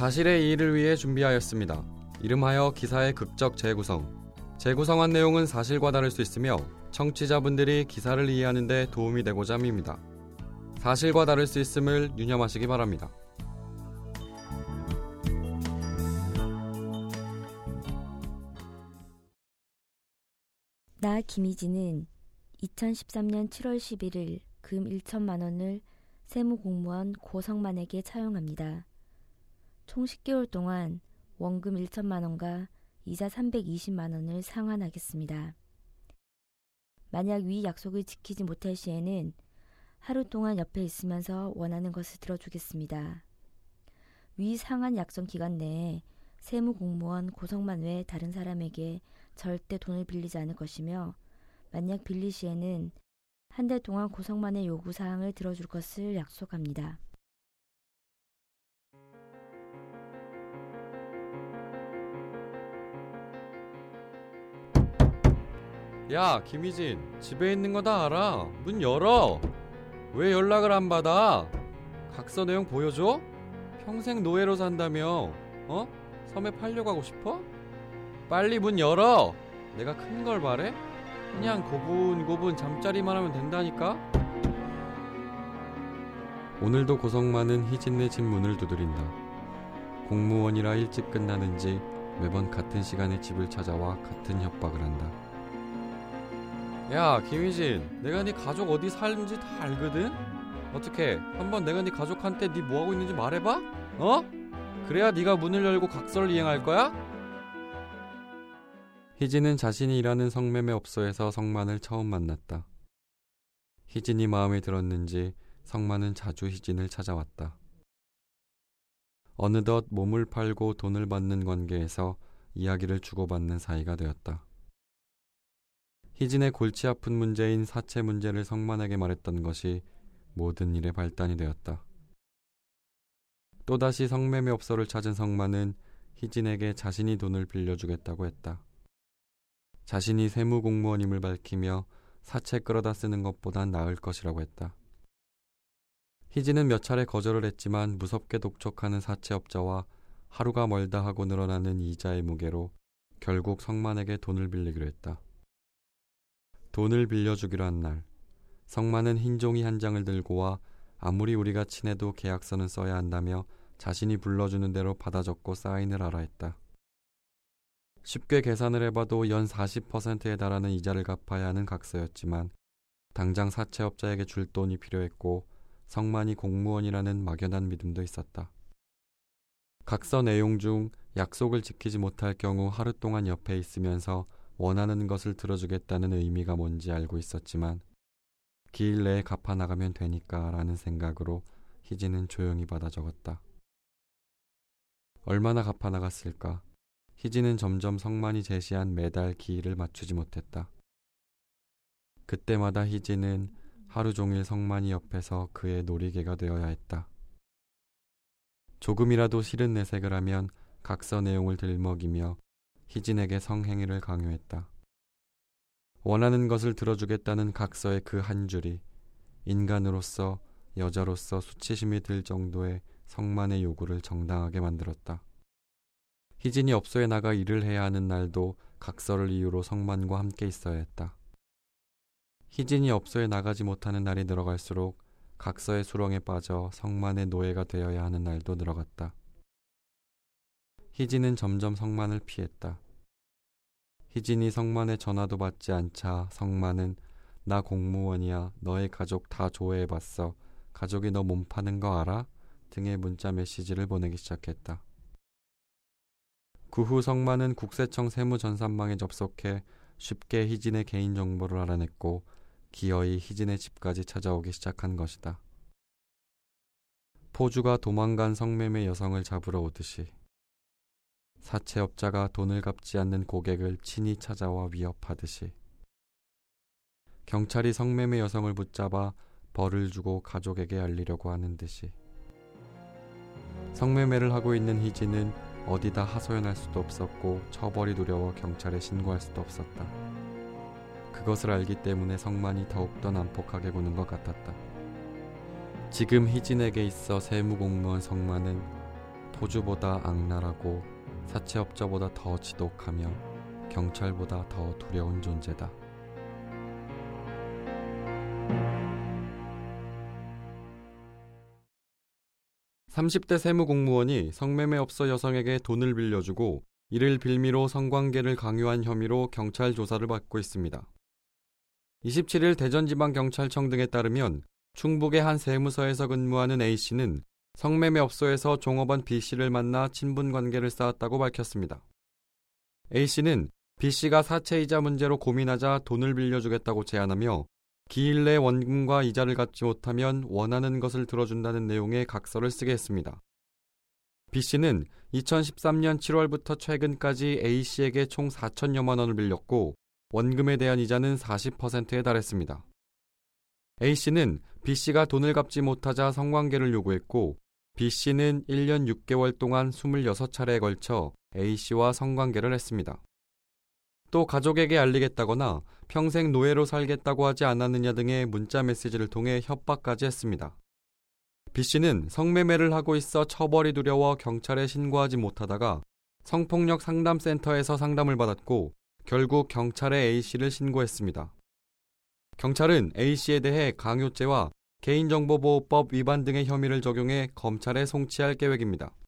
사실의 이의를 위해 준비하였습니다. 이름하여 기사의 극적 재구성. 재구성한 내용은 사실과 다를 수 있으며 청취자분들이 기사를 이해하는 데 도움이 되고자 합니다. 사실과 다를 수 있음을 유념하시기 바랍니다. 나 김희진은 2013년 7월 11일 금 1천만 원을 세무공무원 고성만에게 차용합니다. 총 10개월 동안 원금 1천만 원과 이자 320만 원을 상환하겠습니다. 만약 위 약속을 지키지 못할 시에는 하루 동안 옆에 있으면서 원하는 것을 들어주겠습니다. 위 상한 약정 기간 내에 세무 공무원 고성만 외 다른 사람에게 절대 돈을 빌리지 않을 것이며 만약 빌리 시에는 한 달 동안 고성만의 요구 사항을 들어줄 것을 약속합니다. 야, 김희진, 집에 있는 거 다 알아. 문 열어. 왜 연락을 안 받아? 각서 내용 보여줘? 평생 노예로 산다며. 어? 섬에 팔려가고 싶어? 빨리 문 열어. 내가 큰걸 바래? 그냥 고분고분 잠자리만 하면 된다니까? 오늘도 고성만은 희진네 집 문을 두드린다. 공무원이라 일찍 끝나는지 매번 같은 시간에 집을 찾아와 같은 협박을 한다. 야 김희진 내가 네 가족 어디 살는지 다 알거든? 어떻게 한번 내가 네 가족한테 네 뭐하고 있는지 말해봐? 어? 그래야 네가 문을 열고 각서를 이행할 거야? 희진은 자신이 일하는 성매매 업소에서 성만을 처음 만났다. 희진이 마음에 들었는지 성만은 자주 희진을 찾아왔다. 어느덧 몸을 팔고 돈을 받는 관계에서 이야기를 주고받는 사이가 되었다 희진의 골치 아픈 문제인 사채 문제를 성만에게 말했던 것이 모든 일의 발단이 되었다. 또다시 성매매 업소를 찾은 성만은 희진에게 자신이 돈을 빌려주겠다고 했다. 자신이 세무공무원임을 밝히며 사채 끌어다 쓰는 것보단 나을 것이라고 했다. 희진은 몇 차례 거절을 했지만 무섭게 독촉하는 사채업자와 하루가 멀다 하고 늘어나는 이자의 무게로 결국 성만에게 돈을 빌리기로 했다. 돈을 빌려주기로 한 날, 성만은 흰 종이 한 장을 들고 와 아무리 우리가 친해도 계약서는 써야 한다며 자신이 불러주는 대로 받아 적고 사인을 하라 했다. 쉽게 계산을 해봐도 연 40%에 달하는 이자를 갚아야 하는 각서였지만 당장 사채업자에게 줄 돈이 필요했고 성만이 공무원이라는 막연한 믿음도 있었다. 각서 내용 중 약속을 지키지 못할 경우 하루 동안 옆에 있으면서 원하는 것을 들어주겠다는 의미가 뭔지 알고 있었지만 기일 내에 갚아 나가면 되니까 라는 생각으로 희진은 조용히 받아 적었다. 얼마나 갚아 나갔을까? 희진은 점점 성만이 제시한 매달 기일을 맞추지 못했다. 그때마다 희진은 하루 종일 성만이 옆에서 그의 놀이개가 되어야 했다. 조금이라도 싫은 내색을 하면 각서 내용을 들먹이며 희진에게 성행위를 강요했다. 원하는 것을 들어주겠다는 각서의 그 한 줄이 인간으로서 여자로서 수치심이 들 정도의 성만의 요구를 정당하게 만들었다. 희진이 업소에 나가 일을 해야 하는 날도 각서를 이유로 성만과 함께 있어야 했다. 희진이 업소에 나가지 못하는 날이 늘어갈수록 각서의 수렁에 빠져 성만의 노예가 되어야 하는 날도 늘어갔다. 희진은 점점 성만을 피했다. 희진이 성만의 전화도 받지 않자 성만은 나 공무원이야 너의 가족 다 조회해봤어 가족이 너 몸 파는 거 알아? 등의 문자 메시지를 보내기 시작했다. 그 후 성만은 국세청 세무전산망에 접속해 쉽게 희진의 개인정보를 알아냈고 기어이 희진의 집까지 찾아오기 시작한 것이다. 포주가 도망간 성매매 여성을 잡으러 오듯이 사채업자가 돈을 갚지 않는 고객을 친히 찾아와 위협하듯이 경찰이 성매매 여성을 붙잡아 벌을 주고 가족에게 알리려고 하는 듯이 성매매를 하고 있는 희진은 어디다 하소연할 수도 없었고 처벌이 두려워 경찰에 신고할 수도 없었다. 그것을 알기 때문에 성만이 더욱더 난폭하게 구는 것 같았다. 지금 희진에게 있어 세무공무원 성만은 포주보다 악랄하고 사채업자보다 더 지독하며 경찰보다 더 두려운 존재다. 30대 세무공무원이 성매매업소 여성에게 돈을 빌려주고 이를 빌미로 성관계를 강요한 혐의로 경찰 조사를 받고 있습니다. 27일 대전지방경찰청 등에 따르면 충북의 한 세무서에서 근무하는 A씨는 성매매업소에서 종업원 B씨를 만나 친분 관계를 쌓았다고 밝혔습니다. A씨는 B씨가 사채이자 문제로 고민하자 돈을 빌려주겠다고 제안하며 기일 내 원금과 이자를 갚지 못하면 원하는 것을 들어준다는 내용의 각서를 쓰게 했습니다. B씨는 2013년 7월부터 최근까지 A씨에게 총 4천여만 원을 빌렸고 원금에 대한 이자는 40%에 달했습니다. A씨는 B씨가 돈을 갚지 못하자 성관계를 요구했고 B씨는 1년 6개월 동안 26차례에 걸쳐 A씨와 성관계를 했습니다. 또 가족에게 알리겠다거나 평생 노예로 살겠다고 하지 않았느냐 등의 문자 메시지를 통해 협박까지 했습니다. B씨는 성매매를 하고 있어 처벌이 두려워 경찰에 신고하지 못하다가 성폭력 상담센터에서 상담을 받았고 결국 경찰에 A씨를 신고했습니다. 경찰은 A씨에 대해 강요죄와 개인정보보호법 위반 등의 혐의를 적용해 검찰에 송치할 계획입니다.